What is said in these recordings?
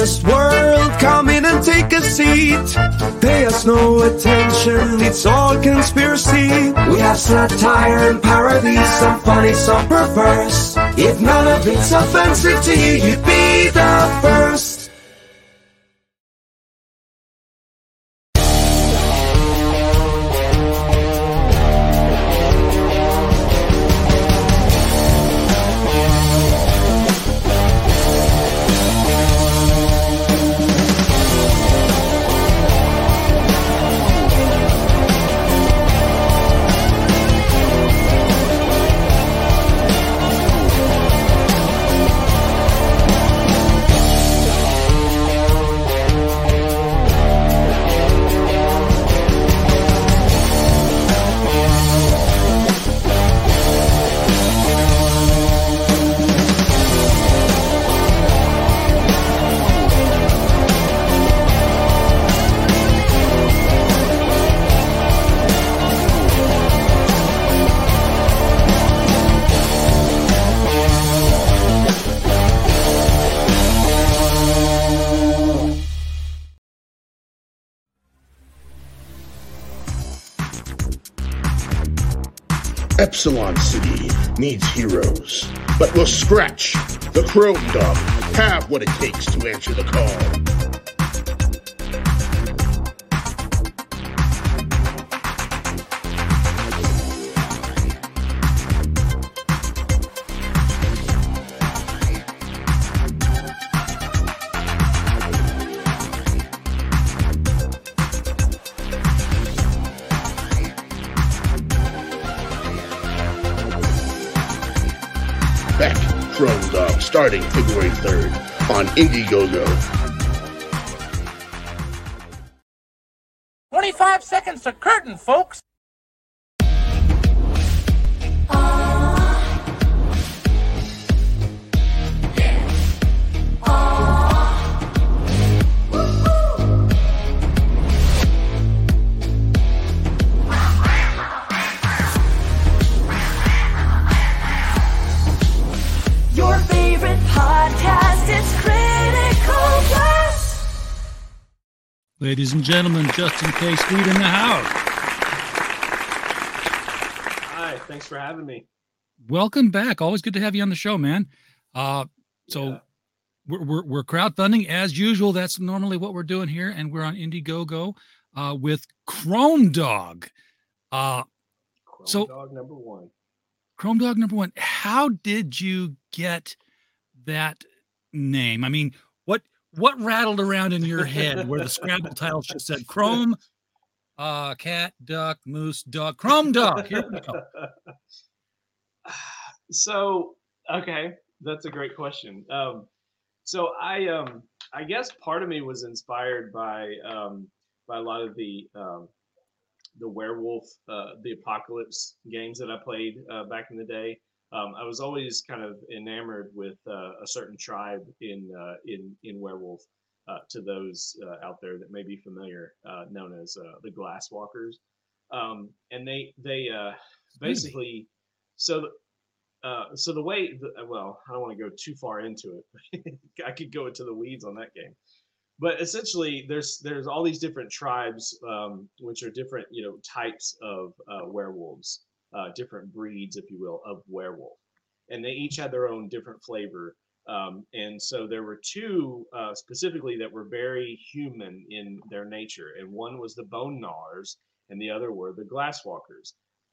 First world, come in and take a seat. Pay us no attention, it's all conspiracy. We have satire and parody, some funny, some perverse. If none of it's offensive to you, you'd be the first. Epsilon City needs heroes, but will Scratch, the Chrome Dog, have what it takes to answer the call? 23rd on Indiegogo. 25 seconds to curtain, folks. Ladies and gentlemen, Justin K. Sweet in the house. Hi, thanks for having me. Welcome back. Always good to have you on the show, man. Uh, so Yeah. we're, we're we're crowdfunding as usual. That's normally what we're doing here, and we're on Indiegogo uh, with Chrome Dog. Uh, Chrome So- Dog number one. Chrome Dog number one. How did you get that name? I mean, what rattled around in your head where the Scrabble tiles just said Chrome, uh, cat, duck, moose, dog, Chrome Dog? Here we go. so, okay, that's a great question. Um, so I um I guess part of me was inspired by um by a lot of the um the werewolf uh the apocalypse games that I played uh, back in the day. Um, I was always kind of enamored with uh, a certain tribe in uh, in in werewolf. Uh, to those uh, out there that may be familiar, uh, known as uh, the Glasswalkers, um, and they they uh, basically so uh, so the way the, well I don't want to go too far into it. I could go into the weeds on that game, but essentially there's there's all these different tribes um, which are different you know types of uh, werewolves, uh, different breeds if you will of werewolf, and they each had their own different flavor. Um, and so there were two uh, specifically that were very human in their nature, and one was the bone gnawers, and the other were the glasswalkers.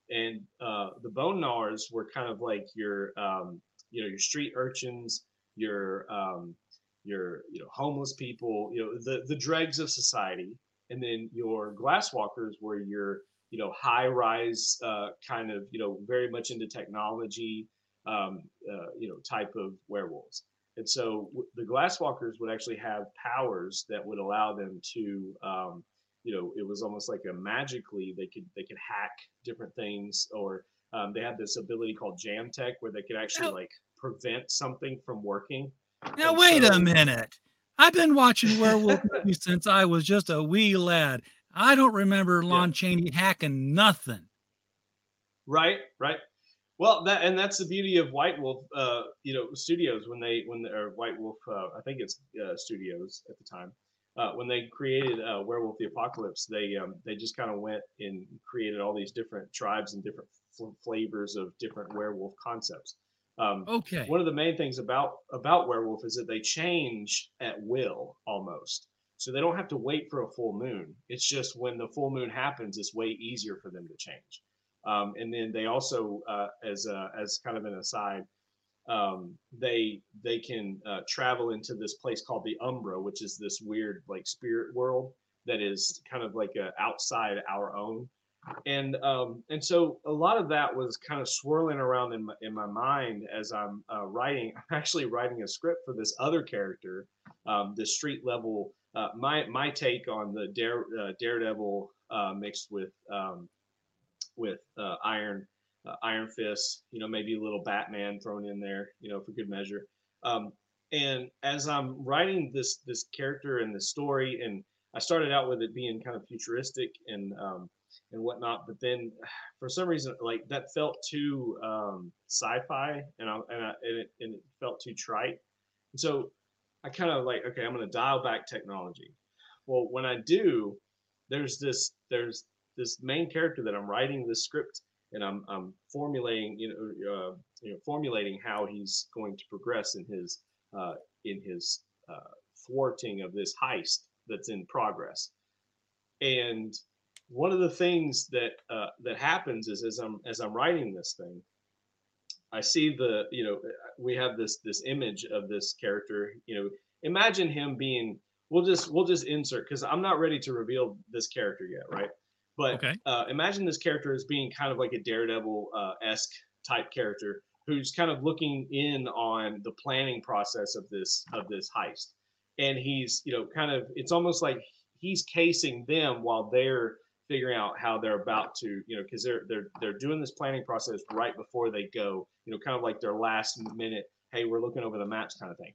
And uh, the bone gnawers were kind of like your um, you know your street urchins your um, your you know homeless people you know the the dregs of society. And then your glasswalkers were your you know high rise uh, kind of you know very much into technology um, uh, you know type of werewolves and so w- the glasswalkers would actually have powers that would allow them to um, you know it was almost like a magically they could they could hack different things or um, they had this ability called jam tech where they could actually like prevent something from working Now And wait so- a minute. I've been watching werewolf movies since I was just a wee lad. I don't remember Lon Chaney hacking nothing. right right Well, that and that's the beauty of White Wolf, uh, you know, studios when they when they, or White Wolf, uh, I think it's uh, studios at the time, uh, when they created uh, Werewolf the Apocalypse, they um, they just kind of went and created all these different tribes and different fl- flavors of different werewolf concepts. Um, Okay. one of the main things about about werewolf is that they change at will almost so they don't have to wait for a full moon it's just when the full moon happens it's way easier for them to change um, and then they also uh, as a, as kind of an aside um, they they can uh, travel into this place called the umbra which is this weird like spirit world that is kind of like a outside our own and um, and so a lot of that was kind of swirling around in my, in my mind as I'm uh, writing. I'm actually writing a script for this other character, um, the street level. Uh, my my take on the Dare, uh, Daredevil uh, mixed with um, with uh, Iron uh, Iron Fist. You know, maybe a little Batman thrown in there. You know, for good measure. Um, and as I'm writing this this character and the story, and I started out with it being kind of futuristic and um, and whatnot. But then, for some reason, like that felt too um, sci-fi, and I, and, I, and, it, and it felt too trite. And so I kind of like, okay, I'm going to dial back technology. Well, when I do, there's this there's this main character that I'm writing this script and I'm I'm formulating you know uh, you know formulating how he's going to progress in his uh, in his uh, thwarting of this heist that's in progress. And one of the things that uh, that happens is as I'm as I'm writing this thing, I see the you know we have this this image of this character. You know, imagine him being. We'll just we'll just insert because I'm not ready to reveal this character yet, right? But Okay. uh, imagine this character as being kind of like a Daredevil uh, esque type character who's kind of looking in on the planning process of this of this heist, and he's you know kind of it's almost like he's casing them while they're figuring out how they're about to you know because they're they're they're doing this planning process right before they go you know kind of like their last minute hey we're looking over the maps kind of thing.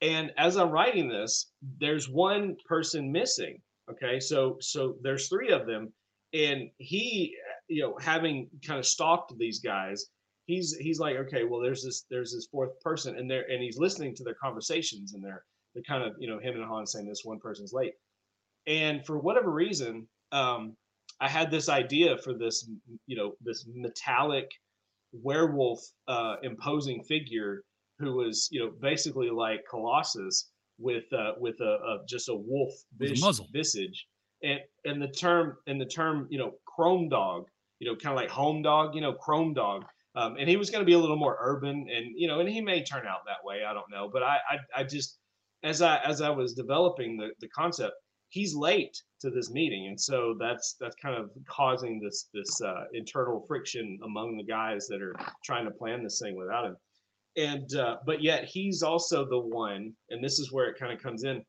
And as i'm writing this there's one person missing okay? So so there's three of them and he you know having kind of stalked these guys he's he's like okay well there's this there's this fourth person and there and he's listening to their conversations and they're they're kind of you know him and han saying this one person's late. And for whatever reason um i had this idea for this you know this metallic werewolf uh imposing figure who was you know basically like colossus with uh with a, a just a wolf vis- visage. And and the term and the term you know chrome dog you know kind of like home dog you know chrome dog. Um, and he was going to be a little more urban and you know and he may turn out that way i don't know. But i i, I just as i as i was developing the the concept he's late to this meeting. And so that's that's kind of causing this this uh, internal friction among the guys that are trying to plan this thing without him. And uh, but yet he's also the one and this is where it kind of comes in.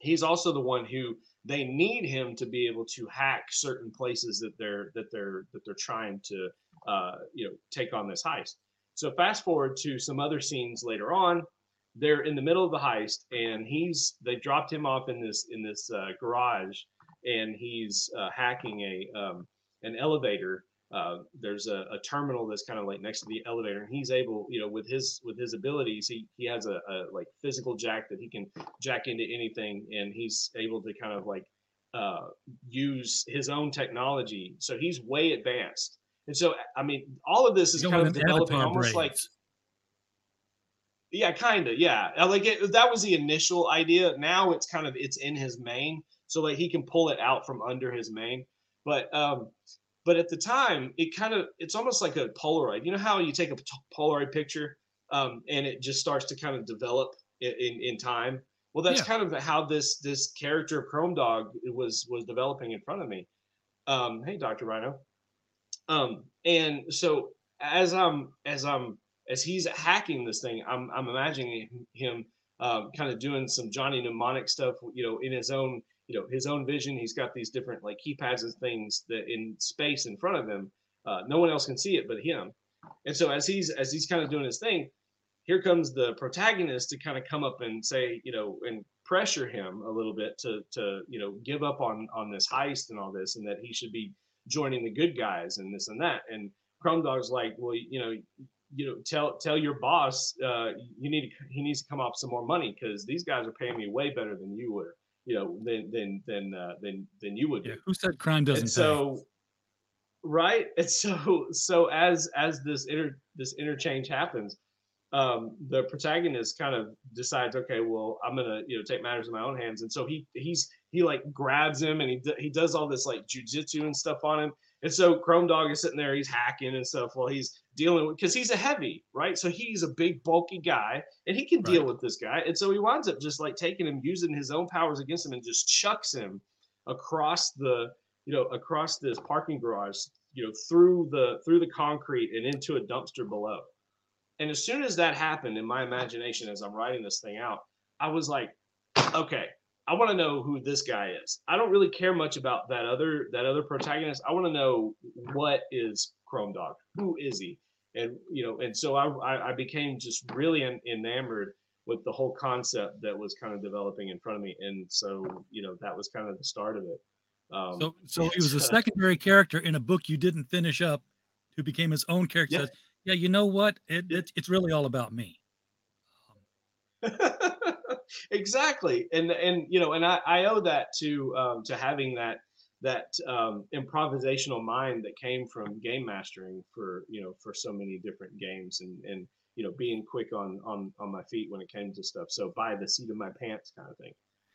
He's also the one who they need him to be able to hack certain places that they're that they're that they're trying to uh, you know take on this heist. So fast forward to some other scenes later on they're in the middle of the heist and he's they dropped him off in this in this uh, garage and he's uh, hacking a um, an elevator. Uh, there's a, a terminal that's kind of like next to the elevator and he's able you know with his with his abilities he he has a, a like physical jack that he can jack into anything and he's able to kind of like uh, use his own technology. So he's way advanced. And so i mean all of this is kind of developing almost like. Yeah, kind of. Yeah, Uh, like it, that was the initial idea. Now it's kind of it's in his mane, so like he can pull it out from under his mane. But um, but at the time, it kind of it's almost like a Polaroid. You know how you take a Polaroid picture, um, and it just starts to kind of develop in in, in time. Well, that's Yeah. kind of how this this character of Chrome Dog was was developing in front of me. Um, hey, Doctor Rhino. Um, and so as I'm as I'm as he's hacking this thing, I'm I'm imagining him um, kind of doing some Johnny mnemonic stuff, you know, in his own you know his own vision. He's got these different like keypads and things that in space in front of him. Uh, no one else can see it but him. And so as he's as he's kind of doing his thing, here comes the protagonist to kind of come up and say, you know, and pressure him a little bit to to you know give up on on this heist and all this, and that he should be joining the good guys and this and that. And Chrome Dog's like, well, you know, you know, tell tell your boss uh, you need to, he needs to come off some more money because these guys are paying me way better than you would, you know, than than than uh, than than you would. Yeah. do. Who said crime doesn't And pay? so, right, and so so as as this inter this interchange happens, um, the protagonist kind of decides, okay, well, I'm gonna you know take matters in my own hands, and so he he's he like grabs him and he he does all this like jujitsu and stuff on him, and so Chrome Dog is sitting there, he's hacking and stuff while he's dealing with because he's a heavy, right? So he's a big bulky guy and he can deal with this guy, and so he winds up just like taking him, using his own powers against him, and just chucks him across the you know across this parking garage, you know through the through the concrete and into a dumpster below. And as soon as that happened in my imagination, as I'm writing this thing out, I was like, okay, I want to know who this guy is. I don't really care much about that other that other protagonist. I want to know what is Chrome Dog. Who is he? And you know, and so I I, became just really en- enamored with the whole concept that was kind of developing in front of me. And so you know, that was kind of the start of it. Um, So, so he was a secondary character in a book you didn't finish up, who became his own character. Yeah. Yeah, you know what? It, it it's really all about me. exactly and and you know and i i owe that to um to having that that um improvisational mind that came from game mastering for you know for so many different games and and you know being quick on on on my feet when it came to stuff. So by the seat of my pants kind of thing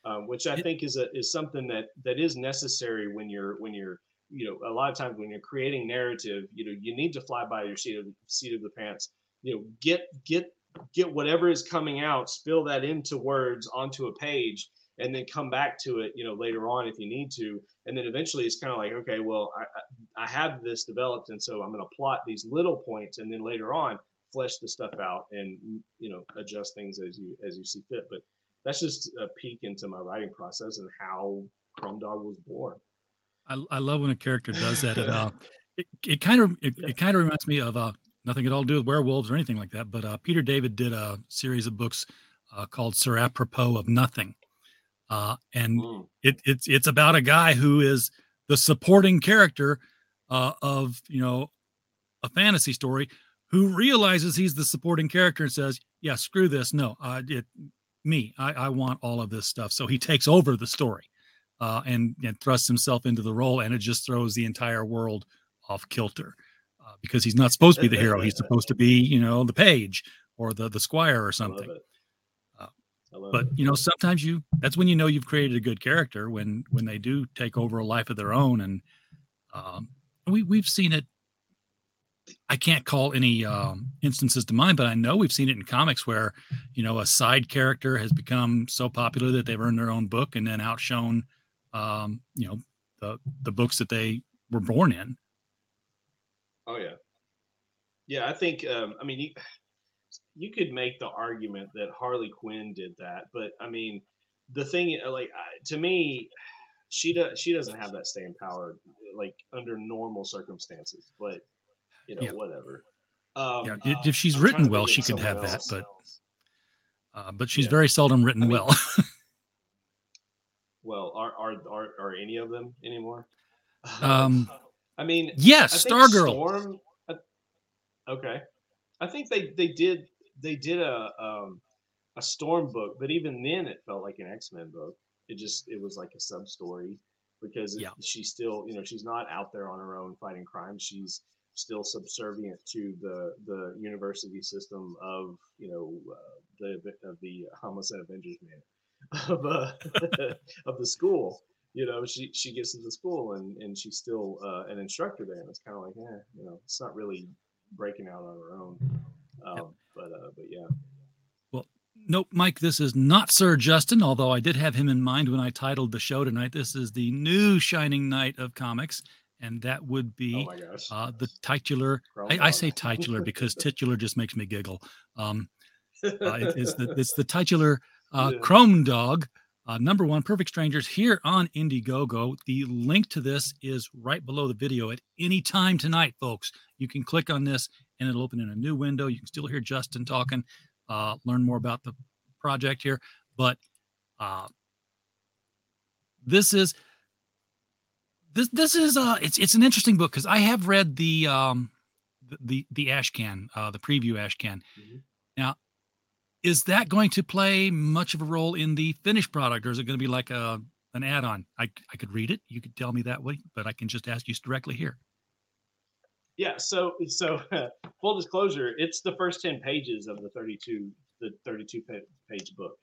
um, which i think is a is something that that is necessary when you're when you're you know a lot of times when you're creating narrative you know you need to fly by your seat of seat of the pants you know get get get whatever is coming out, spill that into words onto a page, and then come back to it, you know, later on if you need to. And then eventually it's kind of like, okay, well, I, I have this developed, and so I'm going to plot these little points, and then later on flesh the stuff out and you know adjust things as you as you see fit. But that's just a peek into my writing process and how Chrome Dog was born. I, I love when a character does that. It, uh, it, it kind of it, it kind of reminds me of uh, nothing at all to do with werewolves or anything like that. But uh, Peter David did a series of books uh, called "Sir Apropos of Nothing," uh, and Mm. it, it's it's about a guy who is the supporting character uh, of you know a fantasy story who realizes he's the supporting character and says, "Yeah, screw this. No, uh, it me. I, I want all of this stuff." So he takes over the story uh, and and thrusts himself into the role, and it just throws the entire world off kilter uh, because he's not supposed to be the hero. He's supposed to be you know the page or the the squire or something. Uh, But it. you know, sometimes you that's when you know you've created a good character when when they do take over a life of their own, and um, we we've seen it. I can't call any um, instances to mind, but I know we've seen it in comics where you know a side character has become so popular that they've earned their own book and then outshone, um, you know, the the books that they were born in. Oh yeah, yeah. I think um, I mean you, you could make the argument that Harley Quinn did that, but I mean the thing uh, like to me, she does she doesn't have that staying power like under normal circumstances. But you know Yeah. whatever. Um, Yeah, if- if she's I'm written well, she could have that, but uh, but she's Yeah. very seldom written I mean- well. well, are are are, are any of them anymore? Um, I mean, yes, I Stargirl. Storm, uh, okay, I think they they did they did a um a Storm book, but even then it felt like an X Men book. It just it was like a sub story because Yeah. she's still you know she's not out there on her own fighting crime. She's still subservient to the the university system of you know uh, the of the homicide Avengers man of uh, of the school you know, she she gets into school and and she's still uh, an instructor there, and it's kind of like, yeah, you know, it's not really breaking out on her own. Um, But uh, but yeah, Well, Nope, Mike, this is not Sir Justin, although I did have him in mind when I titled the show tonight. This is the new Shining Knight of comics, and that would oh be gosh, uh, the titular. I, I say titular because titular just makes me giggle. Um, uh, it- it's the it's the titular uh, Yeah. Chrome Dog, uh, number one, Perfect Strangers here on Indiegogo. The link to this is right below the video at any time tonight, folks. You can click on this and it'll open in a new window. You can still hear Justin talking, uh, learn more about the project here. But uh, this is this this is uh it's it's an interesting book because I have read the um the the, the ash uh, the preview ash can. Mhm. Now, is that going to play much of a role in the finished product, or is it going to be like a an add-on? I I could read it. You could tell me that way, but I can just ask you directly here. Yeah. So so full disclosure, it's the first ten pages of the thirty-two the thirty-two page book.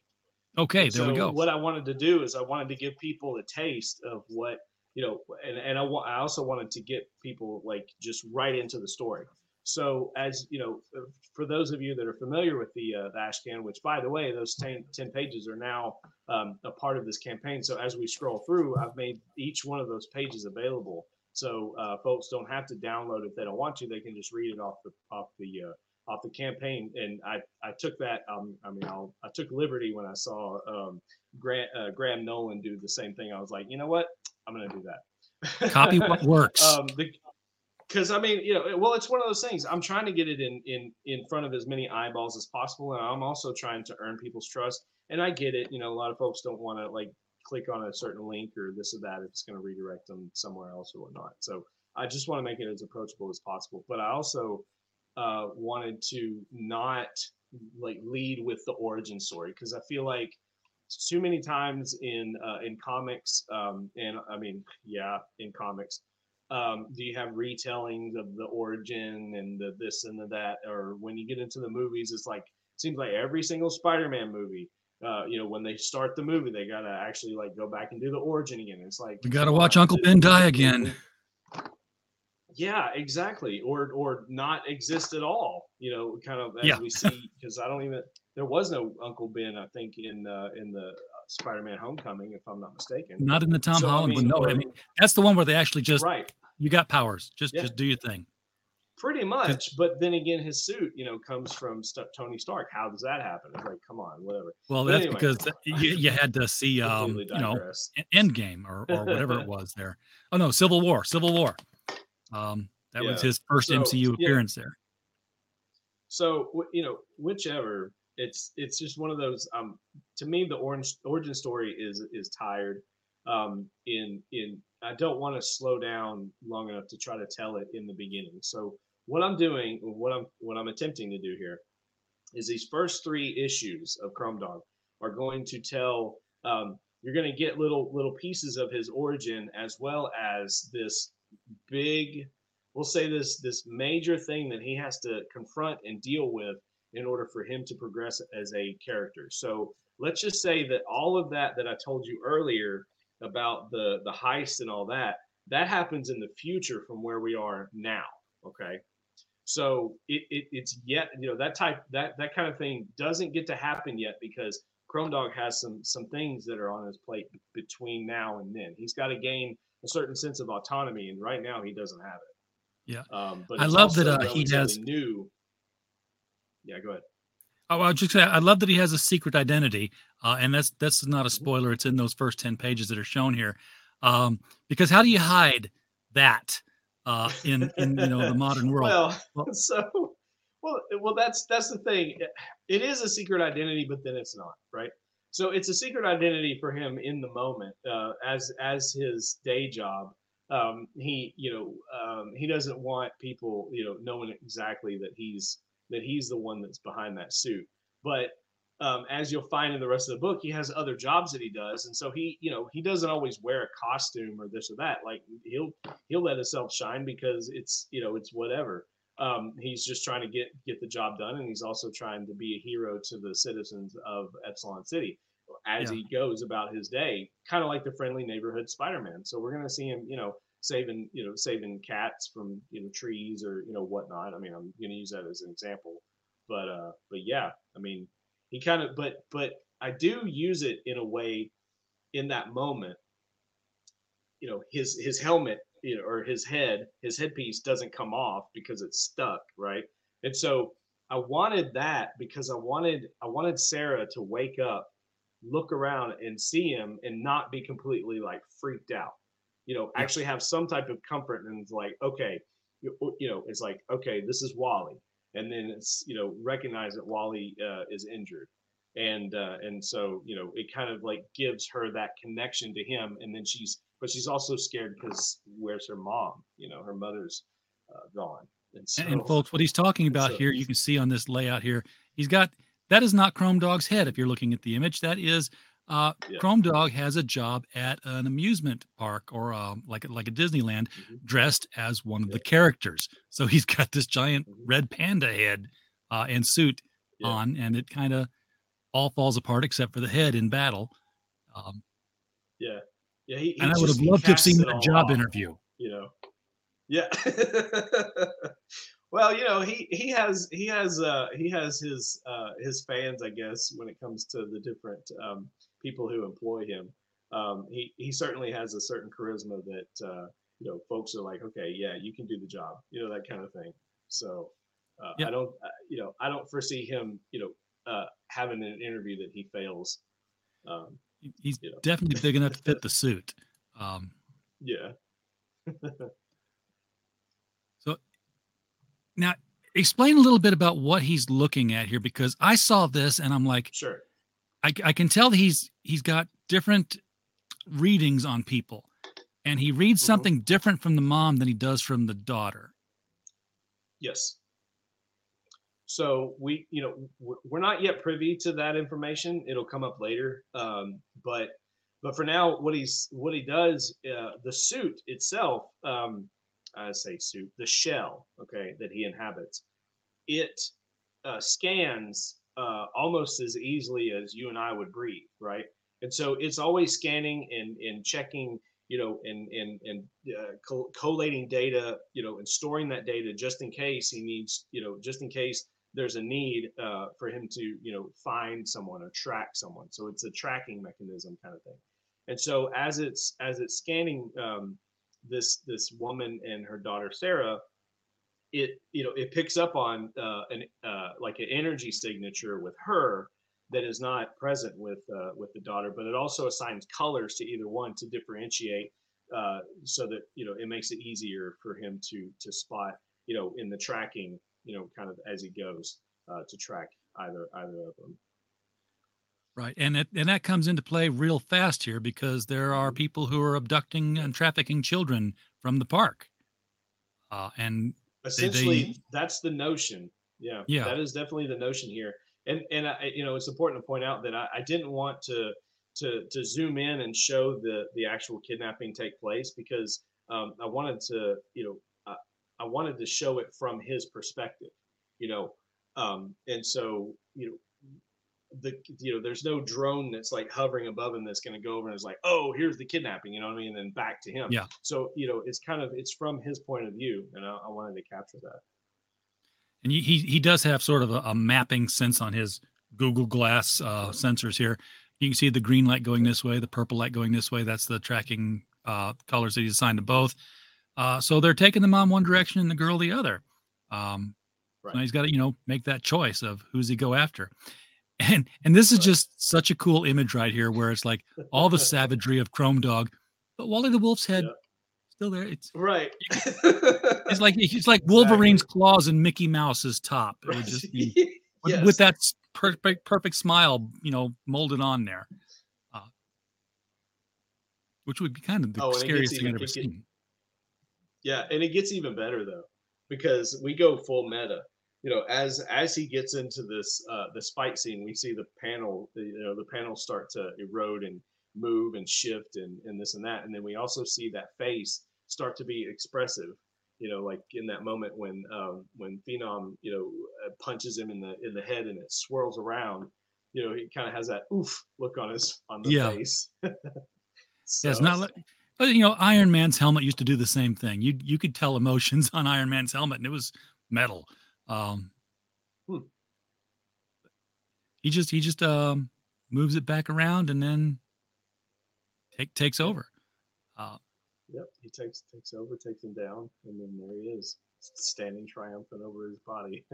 Okay, there we go. What I wanted to do is I wanted to give people a taste of what you know, and and I, I also wanted to get people like just right into the story. So as you know, uh, for those of you that are familiar with the uh, the Ashcan, which by the way, those 10, 10 pages are now um, a part of this campaign. So as we scroll through, I've made each one of those pages available. So uh, folks don't have to download if they don't want to. They can just read it off the off the uh, off the campaign. And I I took that. Um, I mean, I'll, I took liberty when I saw um, Grant uh, Graham Nolan do the same thing. I was like, you know what, I'm gonna do that. Copy what works. um, because I mean, you know, well, it's one of those things. I'm trying to get it in in in front of as many eyeballs as possible, and I'm also trying to earn people's trust. And I get it. You know, a lot of folks don't want to like click on a certain link or this or that it's going to redirect them somewhere else or whatnot. So I just want to make it as approachable as possible. But I also uh, wanted to not like lead with the origin story because I feel like too many times in uh, in comics, um, and I mean, yeah, in comics, um, do you have retellings of the origin and the this and the that, or when you get into the movies, it's like seems like every single Spider-Man movie. Uh, you know, when they start the movie, they gotta actually like go back and do the origin again. It's like We got to watch Uncle Ben die again. yeah, exactly. Or or not exist at all. You know, kind of as Yeah. we see because I don't even there was no Uncle Ben. I think in uh, in the Spider-Man Homecoming, if I'm not mistaken. Not in the Tom So, I Holland one. mean, No, I mean that's the one where they actually just right. you got powers. Just Yeah. just do your thing. Pretty much, but then again, his suit, you know, comes from Tony Stark. How does that happen? It's like, come on, whatever. Well, But that's anyway. because you, you had to see um you know Endgame or or whatever it was there. Oh no, Civil War. Civil War. Um, that was his first So, MCU yeah. appearance there. So you know, whichever. It's it's just one of those. Um, to me, the orange origin story is is tired. Um, in in I don't want to slow down long enough to try to tell it in the beginning. So what I'm doing, what I'm what I'm attempting to do here, is these first three issues of Chrome Dog are going to tell. Um, you're going to get little little pieces of his origin as well as this big we'll say this this major thing that he has to confront and deal with in order for him to progress as a character. So let's just say that all of that that I told you earlier about the the heist and all that that happens in the future from where we are now. Okay. So it, it it's yet you know that type that that kind of thing doesn't get to happen yet because Chrome Dog has some some things that are on his plate between now and then. He's got to gain a certain sense of autonomy, and right now he doesn't have it. Yeah. Um, but I love that, uh, he relatively new. Yeah, go ahead. Oh, I just saying, I love that he has a secret identity, uh, and that's that's not a spoiler. It's in those first ten pages that are shown here. Um, because how do you hide that uh, in in you know the modern world? Well, Well- so well, well, that's that's the thing. It is a secret identity, but then it's not, right? So it's a secret identity for him in the moment, uh, as as his day job. Um, he, you know, um, he doesn't want people, you know, knowing exactly that he's that he's the one that's behind that suit. But um, as you'll find in the rest of the book, he has other jobs that he does, and so he, you know, he doesn't always wear a costume or this or that. Like he'll he'll let himself shine because it's you know it's whatever. Um, he's just trying to get get the job done, and he's also trying to be a hero to the citizens of Epsilon City as Yeah. he goes about his day, kind of like the friendly neighborhood Spider-Man. So we're gonna see him, you know, saving you know saving cats from you know trees or you know whatnot. I mean, I'm gonna use that as an example, but uh, but yeah, I mean, he kind of but but I do use it in a way in that moment you know his his helmet you know or his head his headpiece doesn't come off because it's stuck right? And so i wanted that because i wanted i wanted sarah to wake up look around and see him and not be completely like freaked out you know actually have some type of comfort and it's like okay you, you know it's like okay this is wally. And then it's you know recognize that wally uh, is injured. And uh, and so you know it kind of like gives her that connection to him. And then she's but she's also scared because where's her mom? You know her mother's uh, gone. And, so, And, and folks, what he's talking about so- here, you can see on this layout here, he's got that is not Chrome Dog's head. If you're looking at the image, that is uh, Yeah. Chrome Dog has a job at an amusement park or um, like a- like a Disneyland, Mhm. dressed as one of the characters. So he's got this giant Mhm. red panda head uh, and suit Yeah. on, and it kind of all falls apart except for the head in battle. Um, yeah, yeah. He, he and I would have loved to have seen that job off, interview. You know, yeah. well, you know, he he has he has uh he has his uh his fans, I guess, when it comes to the different um people who employ him. Um, he he certainly has a certain charisma that uh, you know folks are like, okay, yeah, you can do the job, you know, that kind of thing. So uh, Yeah. I don't, uh, you know, I don't foresee him, you know, uh, having an interview that he fails. Um, He- He's Yeah. definitely big enough to fit the suit. Um, yeah, so now, explain a little bit about what he's looking at here because I saw this and I'm like, sure. I, I can tell he's he's got different readings on people, and he reads Mhm. something different from the mom than he does from the daughter. Yes. So we, you know, we're not yet privy to that information. It'll come up later. Um, but, but for now, what he's what he does, uh, the suit itself, um, I say suit, the shell, okay, that he inhabits, it uh, scans uh, almost as easily as you and I would breathe, right? And so it's always scanning and and checking you know, and and and uh, collating data, you know, and storing that data just in case he needs, you know, just in case there's a need uh, for him to, you know, find someone or track someone. So it's a tracking mechanism kind of thing. And so as it's as it's scanning um, this this woman and her daughter Sarah, it you know it picks up on uh, an uh, like an energy signature with her that is not present with uh, with the daughter, but it also assigns colors to either one to differentiate, uh, so that you know it makes it easier for him to to spot you know in the tracking you know kind of as he goes uh, to track either either of them. Right. And it, and that comes into play real fast here because there are people who are abducting and trafficking children from the park. Uh, and Essentially, that's the notion. Yeah, Yeah. that is definitely the notion here. And and I, you know it's important to point out that I, I didn't want to to to zoom in and show the the actual kidnapping take place because um, I wanted to you know I, I wanted to show it from his perspective, you know, um, and so you know the you know there's no drone that's like hovering above him that's going to go over and is like oh here's the kidnapping you know what I mean and then back to him Yeah. so you know it's kind of it's from his point of view and I, I wanted to capture that and he, he he does have sort of a, a mapping sense on his Google Glass uh, sensors here. You can see the green light going this way, the purple light going this way. That's the tracking uh, colors that he's assigned to both. Uh, so they're taking the mom one direction and the girl the other. Um, Right. now he's got to you know make that choice of who's he go after. And and this is just such a cool image right here, where it's like all the savagery of Chrome Dog, but Wally the Wolf's head Yeah. still there. It's right it's like it's like Wolverine's claws and Mickey Mouse's top. It would just be with, Yes. with that perfect perfect smile, you know, molded on there. Uh, which would be kind of the Oh, and it gets scariest thing even- I've ever seen. Yeah, and it gets even better though, because we go full meta. You know, as as he gets into this uh this fight scene, we see the panel, the, you know, the panels start to erode and move and shift and and this and that, and then we also see that face start to be expressive. You know, like in that moment when um when Phenom, you know, uh, punches him in the in the head and it swirls around. You know, he kind of has that oof look on his on the Yeah. face. Yeah, it's not like but you know, Iron Man's helmet used to do the same thing. You you could tell emotions on Iron Man's helmet, and it was metal. Um, Hmm. He just he just um, moves it back around and then take takes over. Uh, Yep, he takes takes over, takes him down, and then there he is, standing triumphant over his body.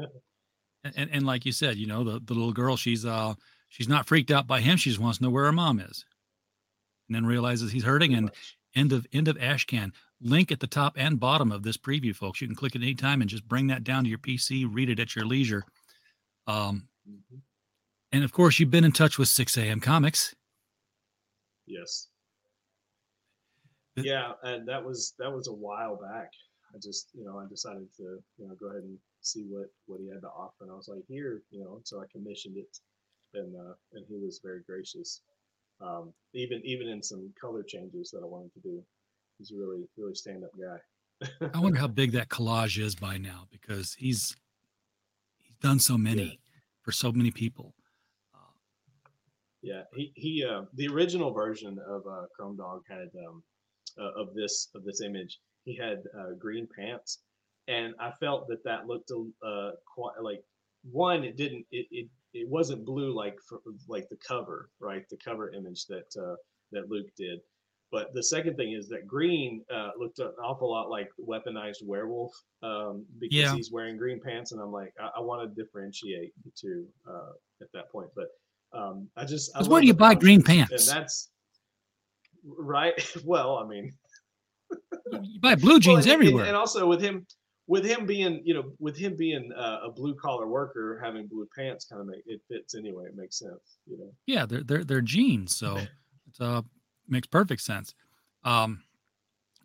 and, and and like you said, you know, the, the little girl, she's uh she's not freaked out by him. She just wants to know where her mom is, and then realizes he's hurting. Pretty And much. end of end of Ashcan. Link at the top and bottom of this preview, folks. You can click it anytime and just bring that down to your PC, read it at your leisure. Um, Mhm. and of course, you've been in touch with 6 a.m. Comics. yes, yeah, and that was that was a while back. I just you know I decided to you know go ahead and see what what he had to offer, and I was like, here, you know, so I commissioned it, and uh, and he was very gracious. Um, even even in some color changes that I wanted to do, he's a really really stand up guy. I wonder how big that collage is by now because he's he's done so many for so many people. Yeah, he he uh, the original version of uh, Chrome Dog had um, uh, of this of this image. He had uh, green pants, and I felt that that looked uh, quite like one. It didn't. It, it it wasn't blue like for, like the cover, right? The cover image that uh, that Luke did. But the second thing is that green uh, looked an awful lot like weaponized werewolf um, because Yeah. he's wearing green pants, and I'm like, I, I want to differentiate the two uh, at that point. But um, I just I where do you buy green pants? And that's right. Well, I mean, You buy blue jeans and- and- everywhere. and also with him, with him being, you know, with him being uh, a blue collar worker, having blue pants kind of make it fits anyway. It makes sense, you know. yeah, they're they're they're jeans, so it uh, makes perfect sense. Um,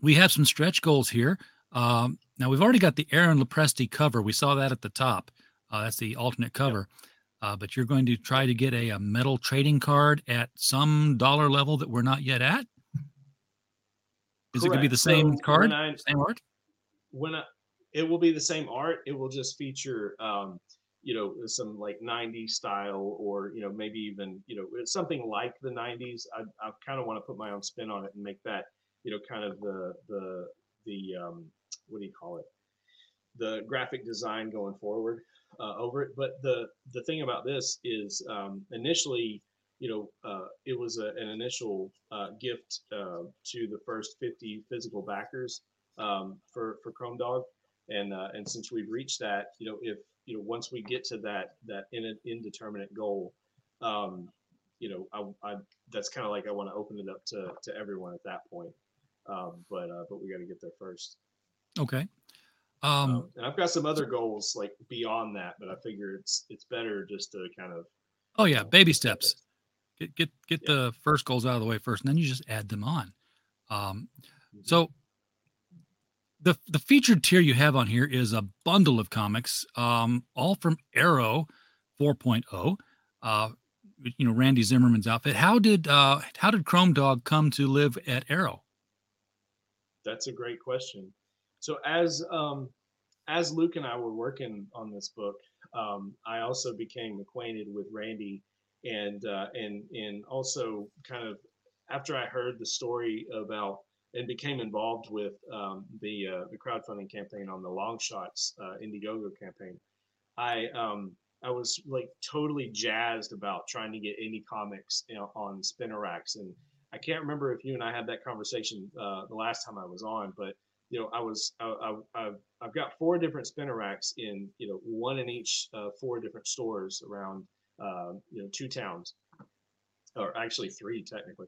we have some stretch goals here. Um, now we've already got the Aaron Lopresti cover. We saw that at the top. Uh, that's the alternate cover. Uh, but you're going to try to get a, a metal trading card at some dollar level that we're not yet at. Is it going to be Correct. the So same when card, I- same art? when I, it will be the same art it will just feature um you know some like 90s style or you know maybe even you know something like the 90s i, I kind of want to put my own spin on it and make that you know kind of the the the um what do you call it? The graphic design going forward uh, over it. But the the thing about this is um initially you know uh, it was a, an initial uh, gift uh, to the first 50 physical backers um, for for Chrome Dog, and uh, and since we've reached that, you know, if you know once we get to that that in, an indeterminate goal, um, you know, I, I that's kind of like I want to open it up to to everyone at that point. Um, but uh, but we got to get there first. Okay. Um, Um, and I've got some other goals like beyond that, but I figure it's it's better just to kind of oh yeah, baby steps. Get get get Yeah. the first goals out of the way first, and then you just add them on. Um, Mm-hmm. so the the featured tier you have on here is a bundle of comics, um, all from Arrow 4.0. Uh, you know Randy Zimmerman's outfit. How did uh, how did Chrome Dog come to live at Arrow? That's a great question. So as um, as Luke and I were working on this book, um, I also became acquainted with Randy, and uh, and and also kind of after I heard the story about and became involved with um, the uh, the crowdfunding campaign on the Long Shots uh, Indiegogo campaign, I um, I was like totally jazzed about trying to get any comics you know, on spinner racks and I can't remember if you and I had that conversation uh, the last time I was on, but you know, I was I, I, I've I've got four different spinner racks in you know one in each uh, four different stores around uh, you know two towns, or actually three technically.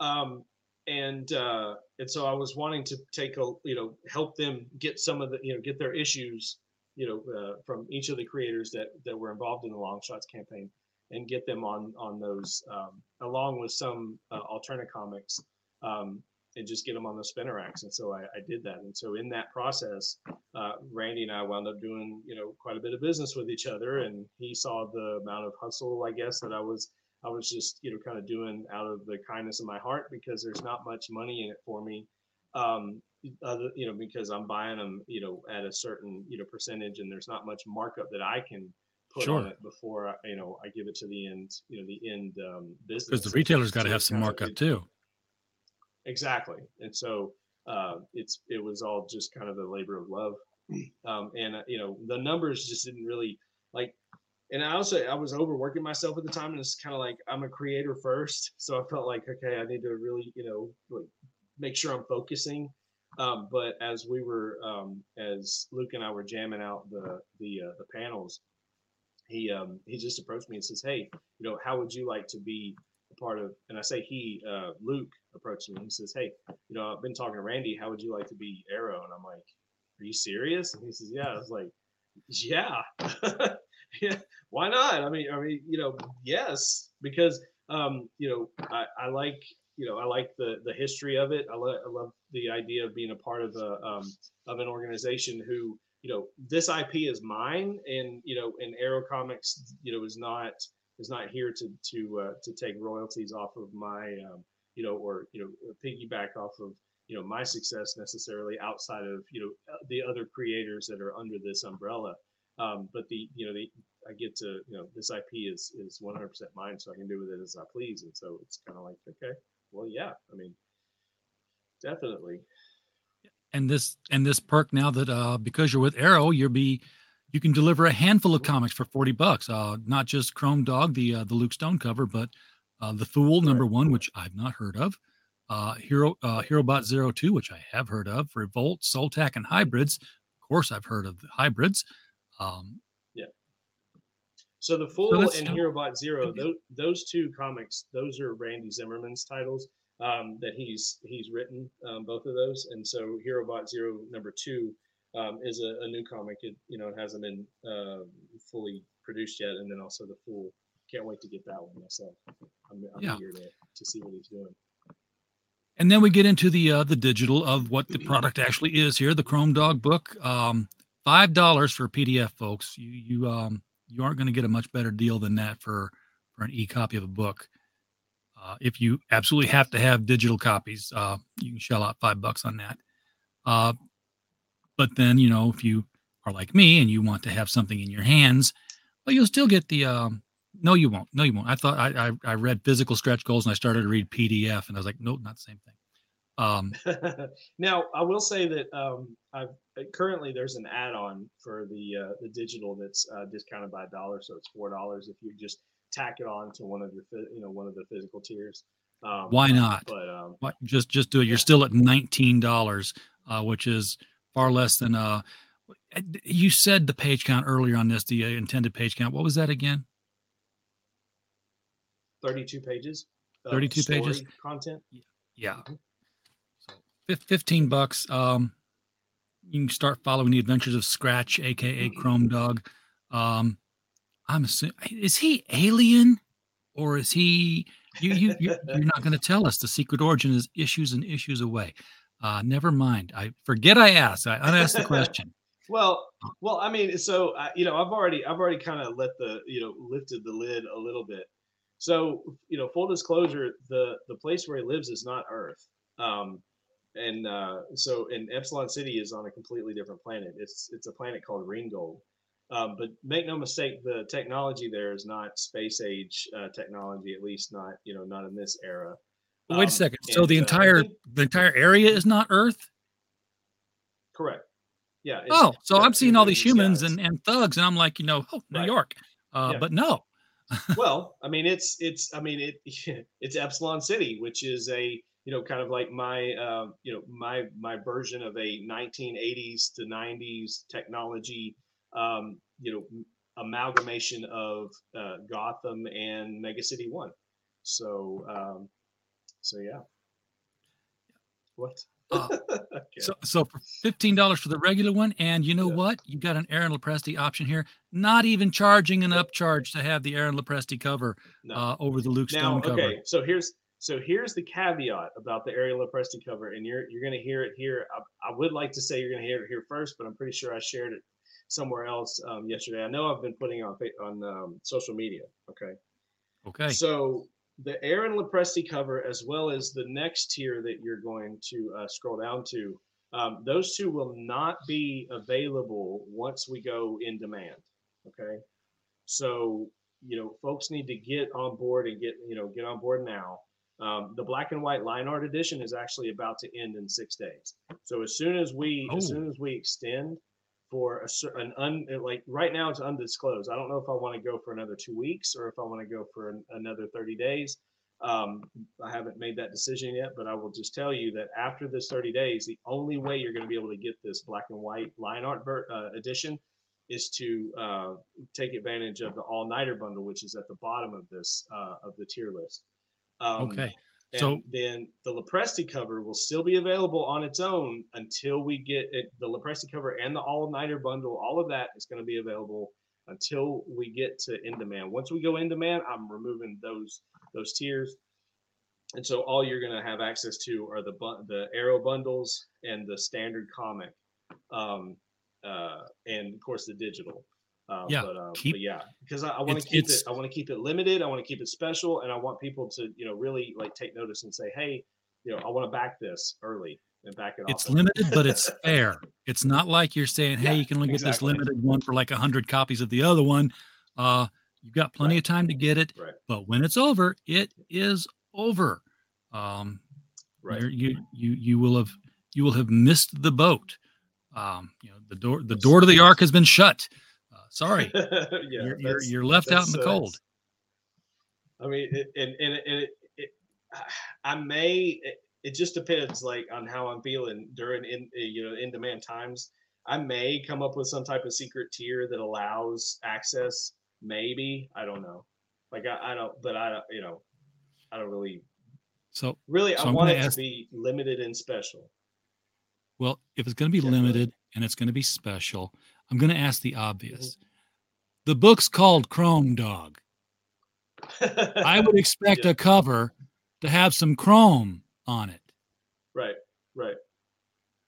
Um, and uh, and so I was wanting to take a you know help them get some of the you know get their issues you know uh, from each of the creators that that were involved in the long shots campaign and get them on on those um, along with some uh, alternate comics um, and just get them on the spinner racks and so I, I did that. And so in that process uh, randy and i wound up doing you know quite a bit of business with each other. And he saw the amount of hustle i guess that i was i was just you know kind of doing out of the kindness of my heart because there's not much money in it for me. Um, other you know because i'm buying them you know at a certain you know percentage and there's not much markup that i can put on it before I, you know I give it to the end you know the end um, business. Because the retailer's got to have some kind of- markup it- too. exactly. And so uh, it's it was all just kind of a labor of love. Um, and uh, you know the numbers just didn't really like and I also I was overworking myself at the time and it's kind of like I'm a creator first so I felt like okay I need to really you know like make sure I'm focusing. Um, but as we were um, as Luke and I were jamming out the the uh, the panels he um, he just approached me and says hey you know how would you like to be a part of and I say he uh, Luke approached me and he says hey you know I've been talking to Randy. How would you like to be Arrow and I'm like are you serious? And he says yeah. I was like yeah yeah why not I mean I mean you know yes because um, you know I, I like you know, I like the the history of it. I, lo- I love the idea of being a part of a um, of an organization who, you know, this IP is mine, and you know, and Arrow Comics, you know, is not is not here to to uh, to take royalties off of my, um, you know, or you know, piggyback off of you know my success necessarily outside of you know uh, the other creators that are under this umbrella. Um, but the you know the I get to you know this IP is is 100% mine, so I can do with it as I please. And so it's kind of like okay, well yeah, I mean, definitely. and this and this perk now that uh because you're with Arrow, you'll be you can deliver a handful of comics for 40 bucks. Uh not just Chrome Dog, the uh, the Luke Stone cover, but uh The Fool number 1, which I've not heard of. Uh Hero uh Herobot Zero Two, which I have heard of, Revolt, Soltac and Hybrids. Of course I've heard of the Hybrids. Um So the Fool let's and talk- Herobot Zero, those, those two comics, those are Randy Zimmerman's titles um, that he's he's written, um, both of those. And so Herobot Zero number two um, is a, a new comic. It you know it hasn't been uh, fully produced yet, and then also the Fool. Can't wait to get that one myself. I'm, I'm Yeah. eager to, to see what he's doing. And then we get into the uh, the digital of what the product actually is here. The Chrome Dog book, um, five dollars for PDF, folks. You you um you aren't going to get a much better deal than that for for an e copy of a book. Uh, if you absolutely have to have digital copies, uh, you can shell out five bucks on that. Uh, but then you know if you are like me and you want to have something in your hands, well, you'll still get the um, no, you won't. No, you won't. I thought I, I I read physical stretch goals and I started to read PDF and I was like, nope, not the same thing. Um, now, I will say that um, I've currently there's an add-on for the uh, the digital that's uh, discounted by a dollar, so it's four dollars if you just tack it on to one of your you know one of the physical tiers. Um, Why not? But um, what, just just do it. You're still at nineteen dollars, uh, which is far less than uh. You said the page count earlier on this, the uh, intended page count. What was that again? 32 pages. 32 pages? content. Yeah. So fif- 15 bucks. Um, you can start following the adventures of Scratch, aka Chrome Dog. Um, I'm assuming is he alien or is he you you you're, you're not going to tell us the secret origin is issues and issues away. Uh, never mind. I forget I asked. I unasked the question. Well, well, I mean, so uh, you know, I've already, I've already kind of let the, you know, lifted the lid a little bit. So, you know, full disclosure, the the place where he lives is not Earth, um, and uh, so, and Epsilon City is on a completely different planet. It's it's a planet called Ringgold. Um, but make no mistake, the technology there is not space age uh, technology, at least not, you know, not in this era. Wait Um, a second. So the uh, entire think- the entire area is not Earth. correct. Yeah. Oh, so I'm seeing all these humans and, and thugs, and I'm like, you know, oh, New Right. York. Uh, Yeah. But no, well, I mean, it's it's I mean it it's Epsilon City, which is a you know kind of like my uh, you know my my version of a 1980s to 90s technology um, you know amalgamation of uh, Gotham and Mega City One. So um, so yeah. What? Uh, Okay. So, so for fifteen dollars for the regular one, and you know Yeah. what? You got an Aaron Lopresti option here. Not even charging an upcharge to have the Aaron Lopresti cover No. uh, over the Luke now Stone cover. okay so here's so here's the caveat about the Ariel Lopresti cover and you're you're going to hear it here I, I would like to say you're going to hear it here first but i'm pretty sure i shared it somewhere else um, yesterday i know i've been putting on on um, social media okay Okay. so the Aaron Lopresti cover, as well as the next tier that you're going to uh, scroll down to, um, those two will not be available once we go in demand. Okay, so you know, folks need to get on board and get you know get on board now. Um, the black and white line art edition is actually about to end in six days. So as soon as we as Oh. soon as we extend for a cer- an un like right now it's undisclosed. I don't know if I want to go for another two weeks or if I want to go for an, another 30 days. Um, I haven't made that decision yet, but I will just tell you that after this 30 days, the only way you're going to be able to get this black and white line art ver- uh, edition is to uh, take advantage of the all nighter bundle, which is at the bottom of this uh, of the tier list. Um, Okay. So- then the Lopresti cover will still be available on its own until we get it. The Lopresti cover and the all nighter bundle, all of that is going to be available until we get to in demand. Once we go in demand, I'm removing those those tiers. and so all you're going to have access to are the bu- the arrow bundles and the standard comic um, uh, and of course the digital uh, Yeah, but, uh, keep- but yeah because i, I want to keep it i want to keep it limited i want to keep it special and i want people to you know really like take notice and say hey you know i want to back this early and back it It's off limited, but it's fair. It's not like you're saying, "Hey, Yeah, you can only get this limited one for like a hundred copies of the other one." Uh, you've got plenty of time to get it, Right. but when it's over, it is over. Um, right you you you will have you will have missed the boat. Um, you know, the door the door to the ark has been shut. Sorry, yeah you're, you're you're left out in the cold. I mean, it, and and, it, and it, it, I may. It, it just depends, like, on how I'm feeling during in eh, you know in demand times. I may come up with some type of secret tier that allows access. Maybe I don't know. Like I, I don't, but I don't. You know, I don't really. So, Really, So I I'm want it ask- to be limited and special. well, if it's going to be ahead. limited and it's going to be special, I'm going to ask the obvious. Mm-hmm. The book's called Chrome Dog. I would expect Yeah. a cover to have some chrome on it. right, right.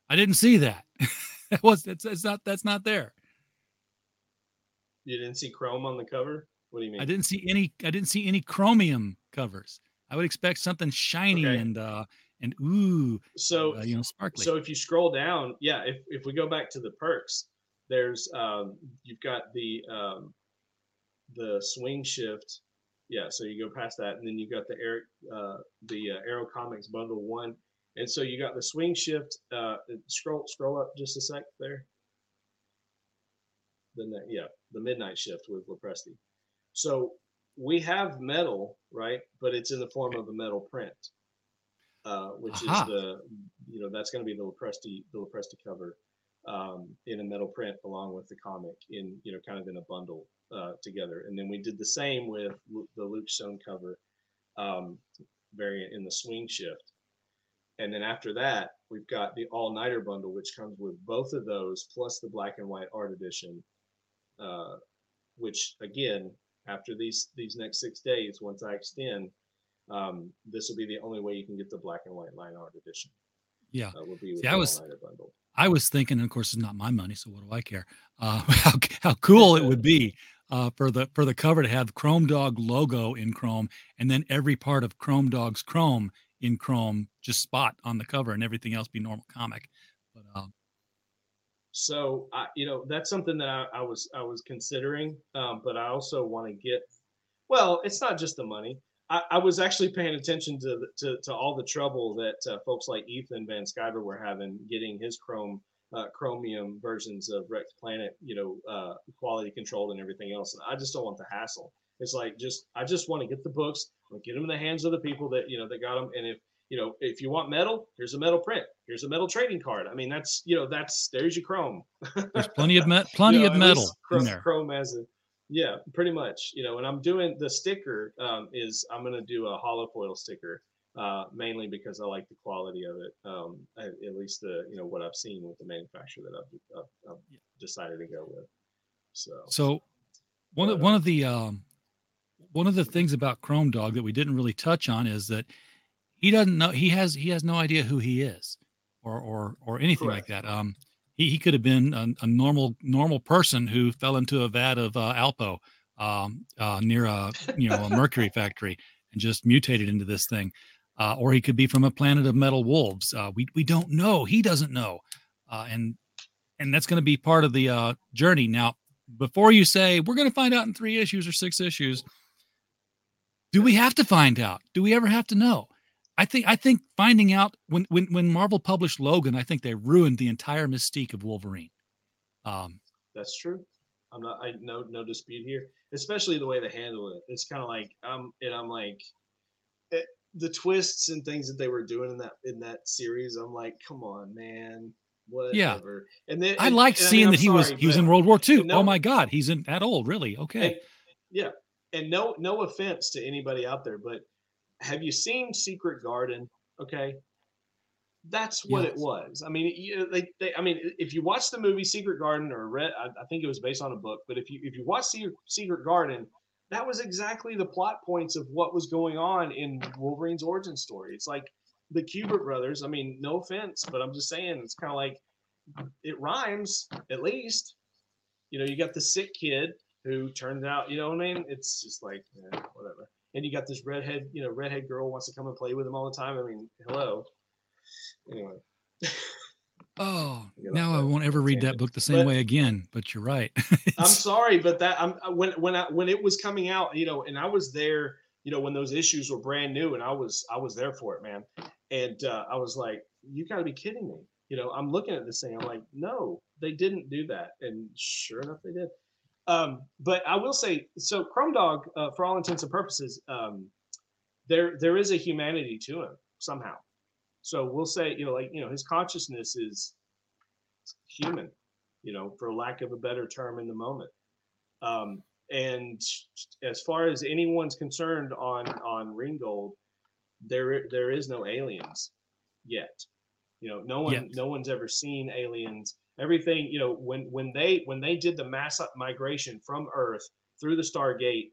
I didn't see that. that was it's, it's not that's not there. You didn't see Chrome on the cover. What do you mean? I didn't see any I didn't see any chromium covers. I would expect something shiny Okay. and uh and ooh, So uh, you know, sparkly. So if you scroll down, yeah, if, if we go back to the perks, there's um, you've got the um, the swing shift, yeah. So you go past that, and then you've got the air uh, the uh, Arrow Comics bundle one, and so you got the swing shift. Uh, scroll scroll up just a sec there. Then yeah, the midnight shift with Lopresti. So we have metal, right? But it's in the form of a metal print, uh, which Aha. is the you know that's going to be the Lopresti the Lopresti cover um, in a metal print along with the comic in you know kind of in a bundle uh, together. And then we did the same with Lu- the Luke Stone cover um, variant in the swing shift. And then after that, we've got the all nighter bundle, which comes with both of those plus the black and white art edition. Uh, which again, after these these next six days, once I extend, um, this will be the only way you can get the black and white line art edition. Yeah. Uh, will be See, I was- bundle. I was thinking, and of course, it's not my money, so what do I care? Uh, how how cool it would be uh, for the for the cover to have Chrome Dog logo in Chrome, and then every part of Chrome Dog's Chrome in Chrome just spot on the cover, and everything else be normal comic. But um, So I, you know, that's something that I, I was I was considering, um, but I also want to get. Well, it's not just the money. I, I was actually paying attention to, to to all the trouble that uh, folks like Ethan Van Sciver were having getting his Chrome uh, Chromium versions of Rex Planet, you know, uh, quality controlled and everything else. And I just don't want the hassle. It's like just I just want to get the books, get them in the hands of the people that you know that got them. And if you know if you want metal, here's a metal print. Here's a metal trading card. I mean, that's you know that's there's your Chrome. there's plenty of me- plenty You know, of metal least in Chrome, there. Chrome as a yeah, pretty much. You know, and I'm doing the sticker um, is I'm gonna do a hollow foil sticker uh, mainly because I like the quality of it. Um, at, at least the you know what I've seen with the manufacturer that I've, I've, I've decided to go with. So So one of uh, one of the um, one of the things about Chrome Dog that we didn't really touch on is that he doesn't know he has he has no idea who he is or or or anything like that. Um, he, he could have been a, a normal normal person who fell into a vat of uh, Alpo um, uh, near a you know a mercury factory and just mutated into this thing, uh, or he could be from a planet of metal wolves. Uh, we we don't know. He doesn't know, uh, and and that's going to be part of the uh, journey. Now, before you say we're going to find out in three issues or six issues, do we have to find out? Do we ever have to know? I think I think finding out when when when Marvel published Logan, I think they ruined the entire mystique of Wolverine. Um, that's true. I'm not. I no no dispute here. Especially the way they handle it. It's kind of like um and I'm like. It, the twists and things that they were doing in that in that series, I'm like, come on, man, whatever. And then I and- liked I mean, seeing that he was he was in World War II. no- oh my God, he's in that old, really? Okay. And- yeah, and no no offense to anybody out there, but have you seen Secret Garden? Okay, that's what it was. I mean, you, they, they, I mean, if you watch the movie Secret Garden or read, I, I think it was based on a book, but if you if you watch Secret, Secret Garden, that was exactly the plot points of what was going on in Wolverine's origin story. It's like the Kubert brothers. I mean, no offense, but I'm just saying it's kind of like it rhymes at least. You know, you got the sick kid who turns out, you know what I mean? It's just like eh, whatever. And you got this redhead, you know, redhead girl wants to come and play with him all the time. I mean, hello. Anyway. Oh, You know, now I won't ever read that book the same But- way again. But you're right. I'm sorry, but that I'm uh, when when I when it was coming out, you know, and I was there, you know, when those issues were brand new, and I was I was there for it, man. And uh, I was like, you got to be kidding me. You know, I'm looking at this thing. I'm like, no, they didn't do that, and sure enough, they did. Um, but I will say, so Chrome Dog, uh, for all intents and purposes, um, there there is a humanity to him somehow. So we'll say, you know, like you know, his consciousness is human you know, for lack of a better term in the moment. Um, and as far as anyone's concerned on on Ringgold, there there is no aliens yet. You know, no one Yet. no one's ever seen aliens. Everything, you know, when when they when they did the mass migration from Earth through the Stargate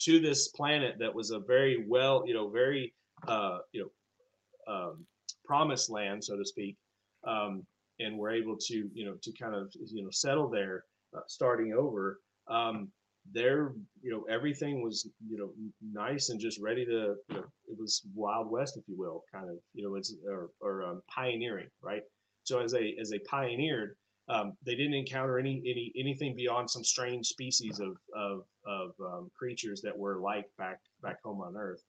to this planet that was a very well, you know, very uh, you know, um, promised land, so to speak. Um, and were able to you know to kind of you know settle there uh, starting over um there you know everything was you know nice and just ready to you know it was wild west if you will kind of you know it's or, or um, pioneering right so as they as they pioneered um, they didn't encounter any any anything beyond some strange species of of of um, creatures that were like back back home on earth.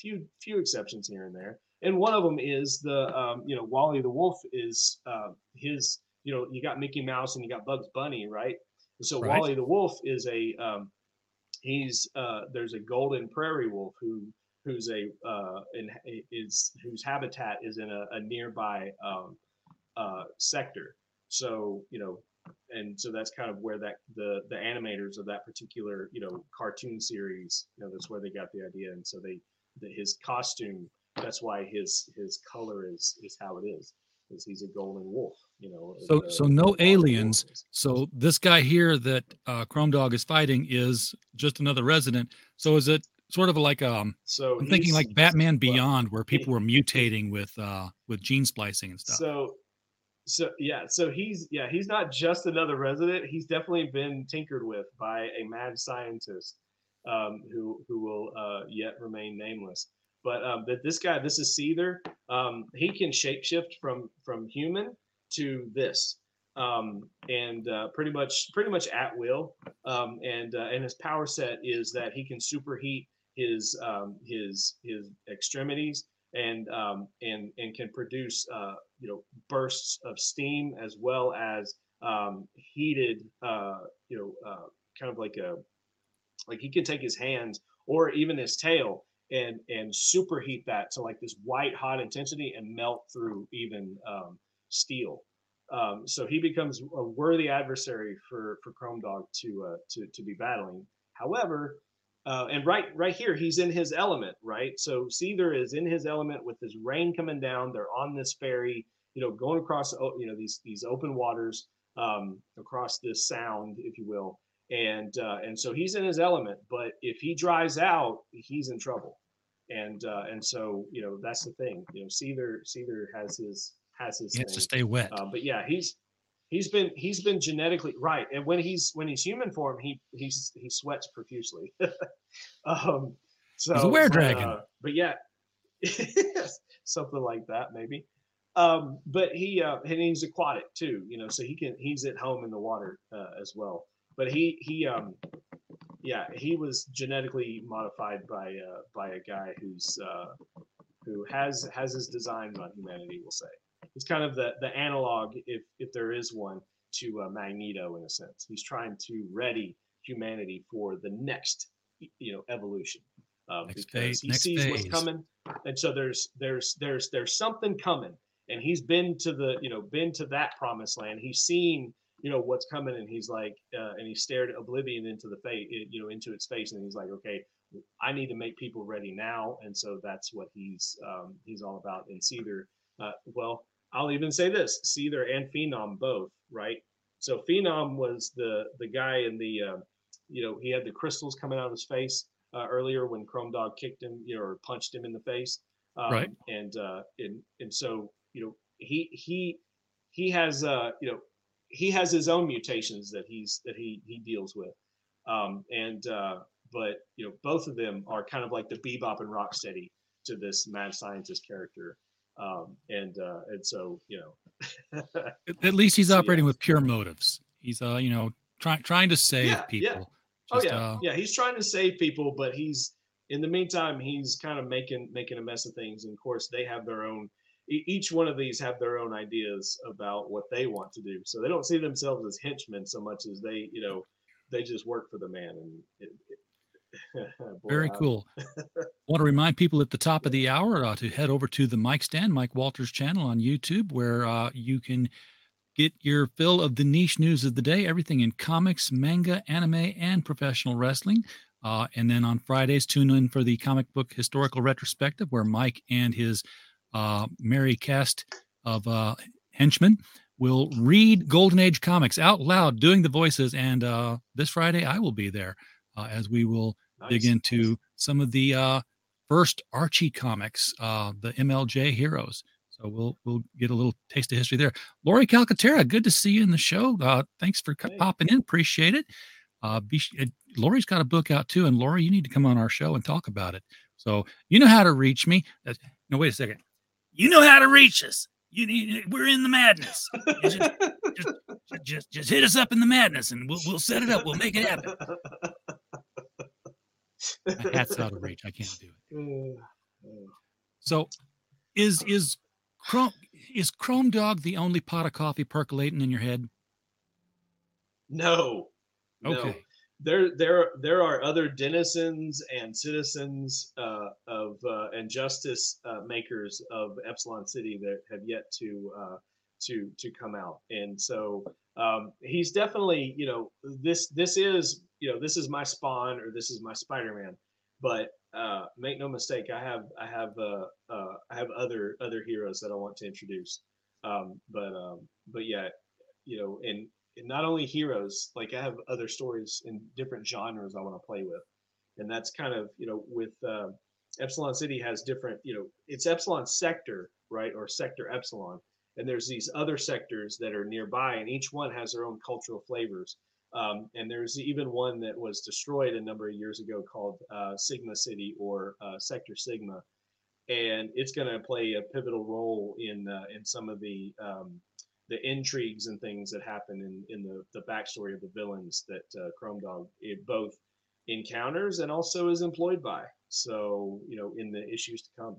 Few few exceptions here and there. And one of them is the um, you know Wally the Wolf is uh, his you know you got Mickey Mouse and you got Bugs Bunny right? So Right. Wally the Wolf is a um, he's uh, there's a golden prairie wolf who who's a uh, in, is whose habitat is in a, a nearby um, uh, sector so you know and so that's kind of where that the the animators of that particular you know cartoon series you know that's where they got the idea and so they the, his costume that's why his his color is is how it is because he's a golden wolf you know So- the- so no aliens. so this guy here that uh, Chrome Dog is fighting is just another resident. So is it sort of like um? so I'm thinking like Batman well, Beyond, where people were mutating with uh with gene splicing and stuff. So, so yeah, so he's yeah he's not just another resident. He's definitely been tinkered with by a mad scientist um, who who will uh, yet remain nameless. But um, that this guy, this is Seether. Um, he can shapeshift from from human to this, um, and uh, pretty much pretty much at will. Um, and uh, and his power set is that he can superheat his um, his his extremities and um, and and can produce uh, you know bursts of steam as well as um, heated uh, you know uh, kind of like a like he can take his hands or even his tail and and superheat that to like this white hot intensity and melt through even um, steel. Um, so he becomes a worthy adversary for for Chrome Dog to uh, to to be battling. However, uh, and right right here he's in his element, right? So Seether is in his element with this rain coming down. They're on this ferry, you know, going across you know these these open waters um, across this sound, if you will and uh, and so he's in his element. But if he dries out, he's in trouble. And uh, and so you know that's the thing. You know, Seether Seether has his has his He has to stay wet. Uh, but yeah, he's he's been he's been genetically right. And when he's when he's human form, he he's he sweats profusely. um, so He's a were dragon. uh, but yeah, something like that maybe. Um, but he uh, and he's aquatic too, you know, so he can he's at home in the water uh, as well. But he he um yeah he was genetically modified by uh, by a guy who's uh, who has has his designs on humanity. We'll say it's kind of the the analog, if if there is one, to uh, Magneto in a sense. He's trying to ready humanity for the next you know evolution um, Next because phase- he sees what's coming, and so there's there's there's there's something coming, and he's been to the you know been to that promised land. He's seen you know what's coming, and he's like, uh, and he stared oblivion into the face, you know, into its face, and he's like, okay, I need to make people ready now, and so that's what he's um, he's all about. And Seether, uh, well, I'll even say this: Seether and Phenom both, right? So Phenom was the the guy in the uh, you know he had the crystals coming out of his face uh, earlier when Chrome Dog kicked him, you know, or punched him in the face. Um, Right. And uh, and and so you know he he he has uh you know he has his own mutations that he's that he he deals with. Um, and uh, but you know both of them are kind of like the bebop and rocksteady to this mad scientist character. Um, and uh, and so you know At- least he's So, yeah. operating with pure motives. He's uh, you know, trying trying to save Yeah, yeah. people. Oh yeah, uh, yeah. He's trying to save people, but he's in the meantime he's kind of making making a mess of things. And of course, they have their own. Each one of these have their own ideas about what they want to do. So they don't see themselves as henchmen so much as they, you know, they just work for the man. And it, it, Very I- cool. Want to remind people at the top of the hour uh, to head over to the Mike Stand, Mike Walters channel on YouTube, where uh, you can get your fill of the niche news of the day, everything in comics, manga, anime, and professional wrestling. Uh, and then on Fridays, tune in for the comic book historical retrospective, where Mike and his uh, merry cast of uh, henchmen will read Golden Age comics out loud, doing the voices. And uh, this Friday, I will be there uh, as we will dig into some of the uh, first Archie comics, uh, the MLJ heroes. So we'll we'll get a little taste of history there. Lori Calcaterra, good to see you in the show. Uh, thanks for Hey. popping in. Appreciate it. Uh, be, uh, Lori's got a book out too, and Lori, you need to come on our show and talk about it. So you know how to reach me. Uh, no, wait a second. You know how to reach us. You need. We're in the madness. Just, just, just, just hit us up in the madness, and we'll we'll set it up. We'll make it happen. My hat's out of reach. I can't do it. So, is is Chrome is Chrome Dog the only pot of coffee percolating in your head? No. No. There, there, there are other denizens and citizens uh, of uh, and justice uh, makers of Epsilon City that have yet to uh, to to come out, and so um, he's definitely, you know, this this is you know this is my Spawn or this is my Spider-Man, but uh, make no mistake, I have I have uh, uh, I have other other heroes that I want to introduce, um, but um, but yeah, you know, and and not only heroes like i have other stories in different genres i want to play with. And that's kind of you know with uh, epsilon city has different you know it's epsilon sector right or sector epsilon. And there's these other sectors that are nearby and each one has their own cultural flavors um, and there's even one that was destroyed a number of years ago called uh, sigma city or uh, sector sigma and it's going to play a pivotal role in uh, in some of the um, the intrigues and things that happen in in the the backstory of the villains that uh, Chrome Dog both encounters and also is employed by. So you know in the issues to come.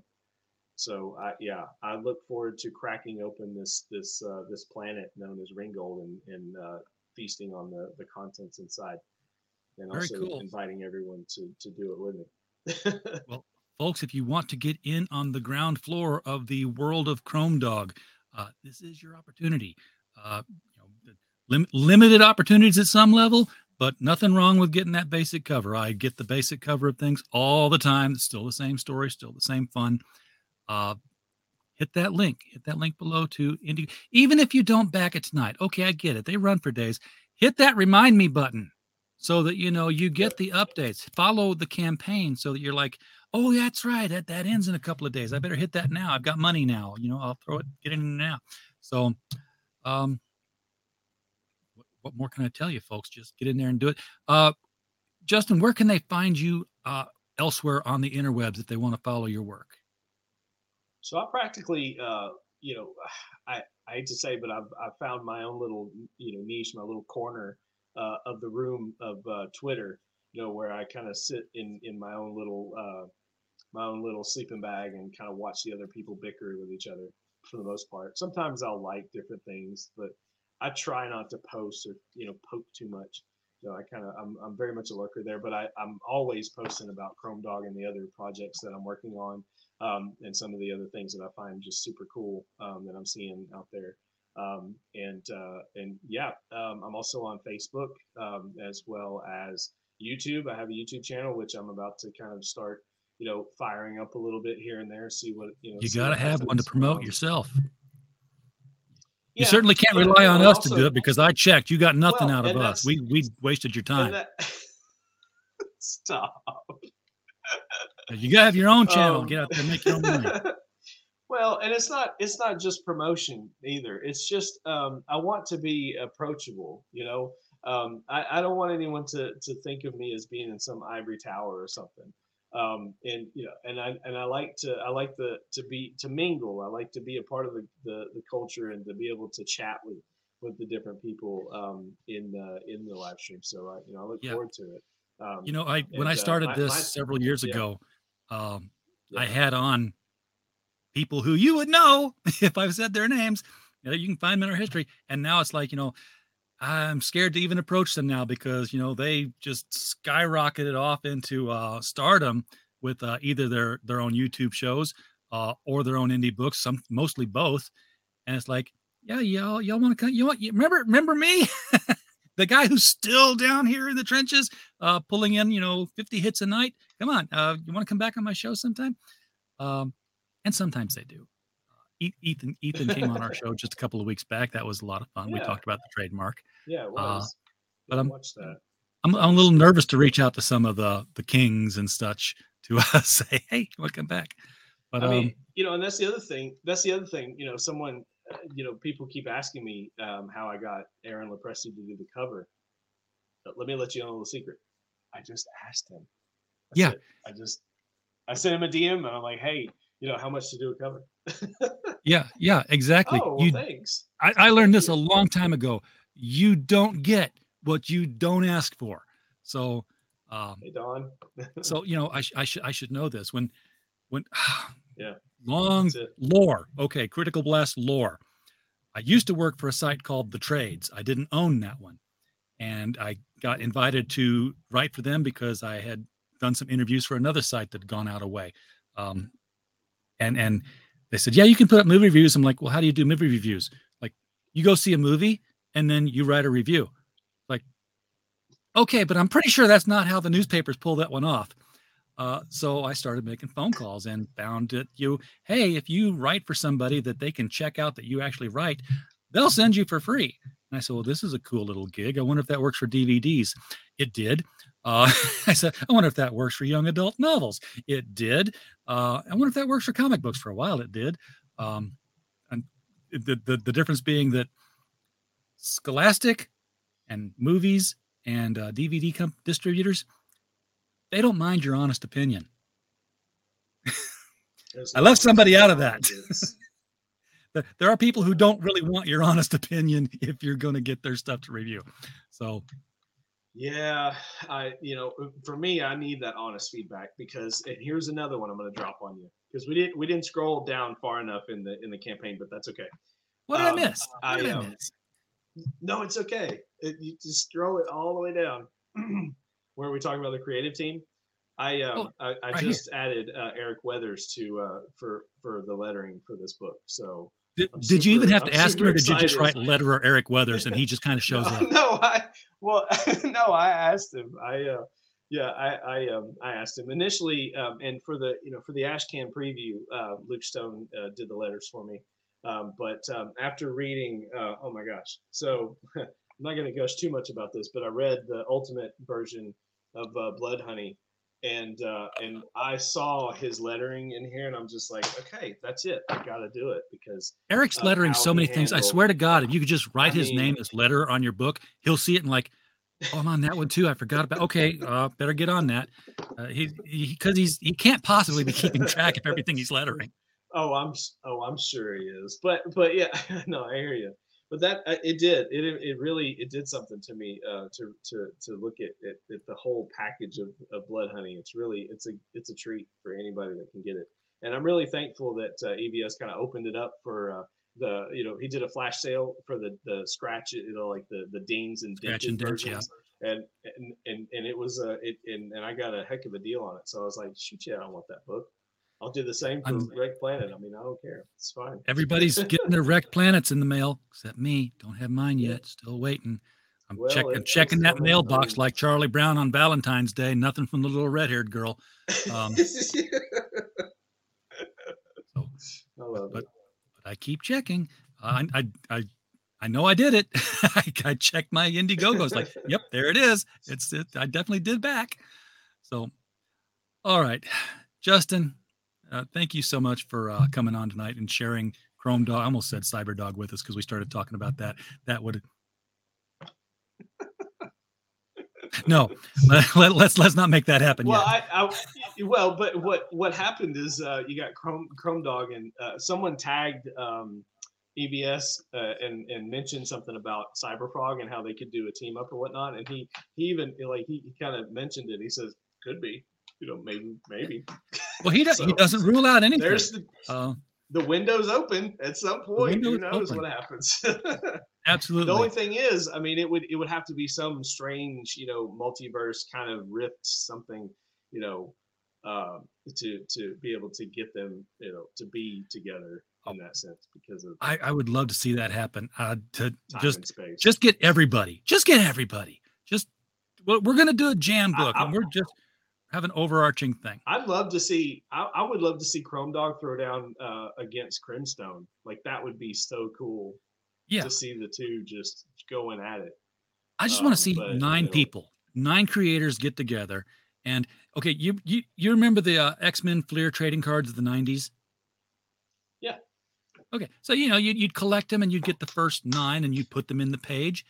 So I yeah I look forward to cracking open this this uh, this planet known as Ringgold and and uh, feasting on the the contents inside, and Very also cool. inviting everyone to to do it with me. Well, folks, if you want to get in on the ground floor of the world of Chrome Dog, uh, this is your opportunity. Uh, you know, lim- limited opportunities at some level, but nothing wrong with getting that basic cover. I get the basic cover of things all the time. It's still the same story, still the same fun. Uh, hit that link. Hit that link below to Indie. Even if you don't back it tonight, okay, I get it. They run for days. Hit that remind me button so that you know you get the updates. Follow the campaign so that you're like, oh, that's right. That that ends in a couple of days. I better hit that now. I've got money now. You know, I'll throw it, get in now. So, um, what, what more can I tell you, folks? Just get in there and do it. Uh, Justin, where can they find you uh, elsewhere on the interwebs if they want to follow your work? So I practically, uh, you know, I, I hate to say, but I've I've found my own little, you know, niche, my little corner uh, of the room of uh, Twitter, you know, where I kind of sit in in my own little uh, my own little sleeping bag and kind of watch the other people bicker with each other for the most part. Sometimes I'll like different things, but I try not to post or you know poke too much. So I kind of I'm I'm very much a lurker there, but I I'm always posting about Chrome Dog and the other projects that I'm working on um, and some of the other things that I find just super cool um, that I'm seeing out there. Um, and uh, and yeah, um, I'm also on Facebook um, as well as YouTube. I have a YouTube channel which I'm about to kind of start, you know, firing up a little bit here and there. See what you know. You got to have one to promote Um, yourself. You yeah, certainly can't yeah, rely on and us to do it because I checked. You got nothing Well, out of us. We we wasted your time. That, Stop. You gotta have your own channel. Um, Get out there, make your own money. well, and it's not it's not just promotion either. It's just um, I want to be approachable. You know, um, I, I don't want anyone to to think of me as being in some ivory tower or something. Um, and you know, and I and I like to I like the to be to mingle. I like to be a part of the the, the culture and to be able to chat with with the different people um, in the in the live stream. So I you know I look Yeah. forward to it. Um, You know, I when I And, uh, started my- this my- several years yeah. ago, um, I had on people who you would know if I've said their names. You, know, you can find them in our history, and now it's like you know, I'm scared to even approach them now because you know they just skyrocketed off into uh, stardom with uh, either their their own YouTube shows uh, or their own indie books. Some mostly both, and it's like, yeah, y'all y'all want to come? You want you remember remember me? the guy who's still down here in the trenches, uh, pulling in, you know, 50 hits a night. Come on, uh, you want to come back on my show sometime? Um, and sometimes they do. Uh, Ethan Ethan came on our show just a couple of weeks back. That was a lot of fun. We talked about the trademark. Yeah, it was. but I'm- watch that. I'm, I'm a little nervous to reach out to some of the the kings and such to uh, say, hey, welcome back. But I um, mean, you know, and that's the other thing. That's the other thing. You know, someone, uh, you know, people keep asking me um, how I got Aaron Lopresti to do the cover. But let me let you know a little secret. I just asked him. Yeah. I just, I sent him a DM and I'm like, hey, you know, how much to do a cover? yeah, yeah, exactly. oh, well, you, thanks. I, I learned this a long time ago. You don't get what you don't ask for. So, um, Hey, Don. so you know, I, sh- I should I should know this when when Yeah, long lore. Okay, critical blast lore. I used to work for a site called The Trades. I didn't own that one, and I got invited to write for them because I had done some interviews for another site that had gone out of way. Um, and and they said, yeah, you can put up movie reviews. I'm like, well, how do you do movie reviews? Like, you go see a movie and then you write a review. Like, okay, but I'm pretty sure that's not how the newspapers pull that one off. Uh, so I started making phone calls and found that you, hey, if you write for somebody that they can check out that you actually write, they'll send you for free. And I said, well, this is a cool little gig. I wonder if that works for DVDs. It did. Uh, I said, I wonder if that works for young adult novels. It did. Uh, I wonder if that works for comic books. For a while, it did. Um, and the, the the difference being that Scholastic and movies and uh, DVD distributors, they don't mind your honest opinion. I left somebody out of that. There- are people who don't really want your honest opinion if you're going to get their stuff to review. So Yeah, I you know for me I need that honest feedback because and here's another one I'm going to drop on you because we didn't we didn't scroll down far enough in the in the campaign but that's okay. what did Um, I miss? What I, did I um, miss? No, it's okay. It, you just throw it all the way down. Where we talking about the creative team? I um, Oh, I, I right here. just added uh, Eric Weathers to uh, for for the lettering for this book. So Did, I'm did you even have to I'm ask him, super or did you just write letterer Eric Weathers and he just kind of shows up? No, I well, no, I asked him. I uh, yeah, I I um I asked him initially, um, and for the you know for the Ashcan preview, uh, Luke Stone uh, did the letters for me. Um, but um, after reading, uh, oh my gosh, so I'm not going to gush too much about this, but I read the ultimate version of uh, Blood Honey, and uh, and I saw his lettering in here, and I'm just like, okay, that's it. I got to do it because Eric's lettering so he many things. I swear to God, if you could just write I his name mean- as letter on your book, he'll see it and like, oh, I'm on that one too. I forgot about. Okay, uh, better get on that. Uh, he because he's he can't possibly be keeping track of everything he's lettering. Oh, I'm oh, I'm sure he is. But but yeah, no, I hear you. But that uh, it did it it really it did something to me uh, to to to look at, at, at the whole package of, of blood honey. It's really it's a it's a treat for anybody that can get it. And I'm really thankful that uh, EBS kind of opened it up for uh, the you know he did a flash sale for the the scratch you know like the the dings and Scratch and dents, yeah. And, and and and it was uh it and, and I got a heck of a deal on it. So I was like, shoot, yeah, I want that book. I'll do the same for I'm- Red Planet. I mean, I don't care. It's fine. Everybody's getting their wrecked planets in the mail except me. Don't have mine Yeah. yet. Still waiting. I'm Well, checking it- checking that. I mailbox mean- like Charlie Brown on Valentine's Day. Nothing from the little red-haired girl. Um, so, I love but it. but I keep checking. I I I, I know I did it. I, I checked my Indiegogo. It's like, yep, there it is. It's it. I definitely did back. So, all right, Justin, uh, thank you so much for uh, coming on tonight and sharing Chrome Dog. I almost said Cyber Dog with us because we started talking about that. That would no, let, let, let's let's not make that happen Well, yet. I, I well, but what what happened is uh, you got Chrome Chrome Dog and uh, someone tagged um, EBS uh, and and mentioned something about Cyberfrog and how they could do a team up or whatnot, and he he even like he, he kind of mentioned it. He says could be, you know, maybe maybe. well, he does, he so, doesn't rule out anything. There's the, Uh, the window's open at some point. Who knows open. what happens? absolutely. The only thing is, I mean, it would it would have to be some strange, you know, multiverse kind of rift, something, you know, um, to to be able to get them, you know, to be together in that sense because of I, I would love to see that happen. Uh, to just just get everybody. Just get everybody. Just well, we're gonna do a jam I- book, I- and we're just have an overarching thing. I'd love to see. I, I would love to see Chrome Dog throw down uh, against Crimstone. Like that would be so cool Yeah, to see the two just going at it. I just want um, to see but, nine you know- people, nine creators get together. And okay, you you you remember the uh, X Men Fleer trading cards of the '90s? Yeah. Okay, so you know you'd, you'd collect them and you'd get the first nine and you'd put them in the page.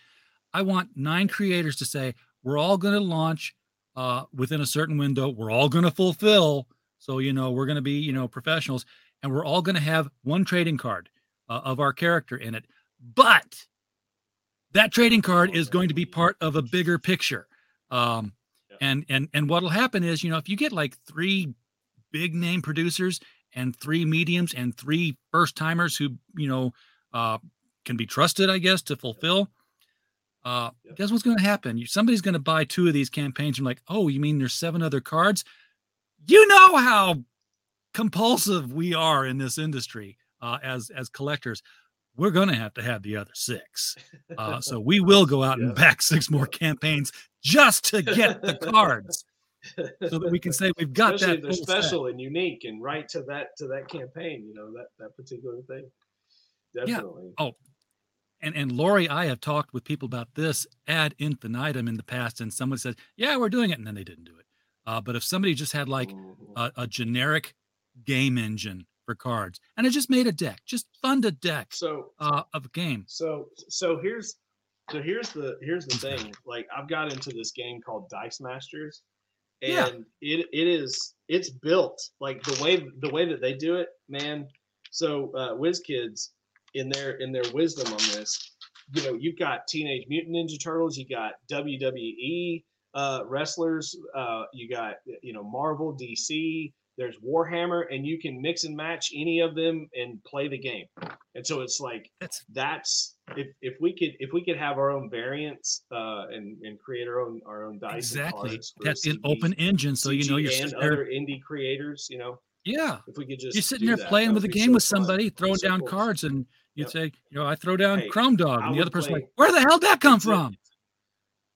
I want nine creators to say we're all going to launch uh, within a certain window. We're all going to fulfill. So you know we're going to be you know professionals, and we're all going to have one trading card uh, of our character in it. But that trading card is going to be part of a bigger picture. Um, and and and what'll happen is you know if you get like three big name producers and three mediums and three first timers who you know uh, can be trusted, I guess, to fulfill. Uh, Yeah. guess what's going to happen? Somebody's going to buy two of these campaigns and like, oh, you mean there's seven other cards? You know how compulsive we are in this industry uh, as as collectors. We're going to have to have the other six. Uh, so we will go out and Yeah. back six more campaigns just to get the cards, so that we can say we've got Especially that. they're full set. special and unique and right to that to that campaign. You know that that particular thing. Definitely. And and Lori, I have talked with people about this ad infinitum in the past, and someone said, "Yeah, we're doing it," and then they didn't do it. Uh, but if somebody just had like Mhm. a, a generic game engine for cards, and it just made a deck, just fund a deck so uh, of a game. So so here's so here's the here's the thing. Like I've got into this game called Dice Masters, and Yeah. it it is it's built like the way the way that they do it, man. So uh, WizKids in their in their wisdom on this, you know, you've got Teenage Mutant Ninja Turtles, you got WWE uh, wrestlers, uh, you got you know Marvel, DC. There's Warhammer, and you can mix and match any of them and play the game. And so it's like That's that's if, if we could if we could have our own variants uh, and and create our own our own dice exactly that's an open engine, so you know you're and there. other indie creators, you know, Yeah, if we could just you're sitting there that, playing with a game so with somebody, throwing so down cool. cards, and you'd Yep. say, you know, I throw down Hey, Chrome Dog, and the other person's like, where the hell did that come from?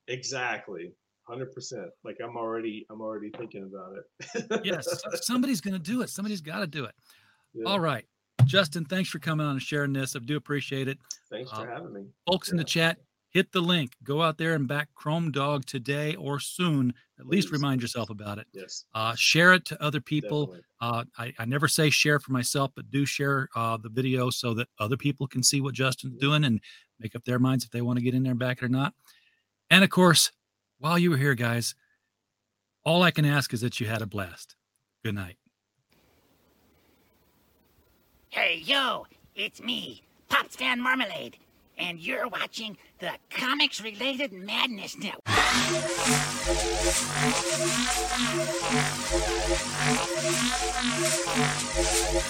Exactly, hundred percent. Like I'm already I'm already thinking about it. Yes, somebody's going to do it. Somebody's got to do it. Yeah. All right. Justin, thanks for coming on and sharing this. I do appreciate it. Thanks for Uh, having me. Folks in the chat, hit the link. Go out there and back Chrome Dog today or soon. At least remind yourself about it. Yes. Uh, share it to other people. Uh, I, I never say share for myself, but do share uh, the video so that other people can see what Justin's Yeah. doing and make up their minds if they want to get in there and back it or not. And of course, while you were here, guys, all I can ask is that you had a blast. Good night. Hey, yo, it's me, Pop Stan Marmalade, and you're watching the Comics Related Madness Network.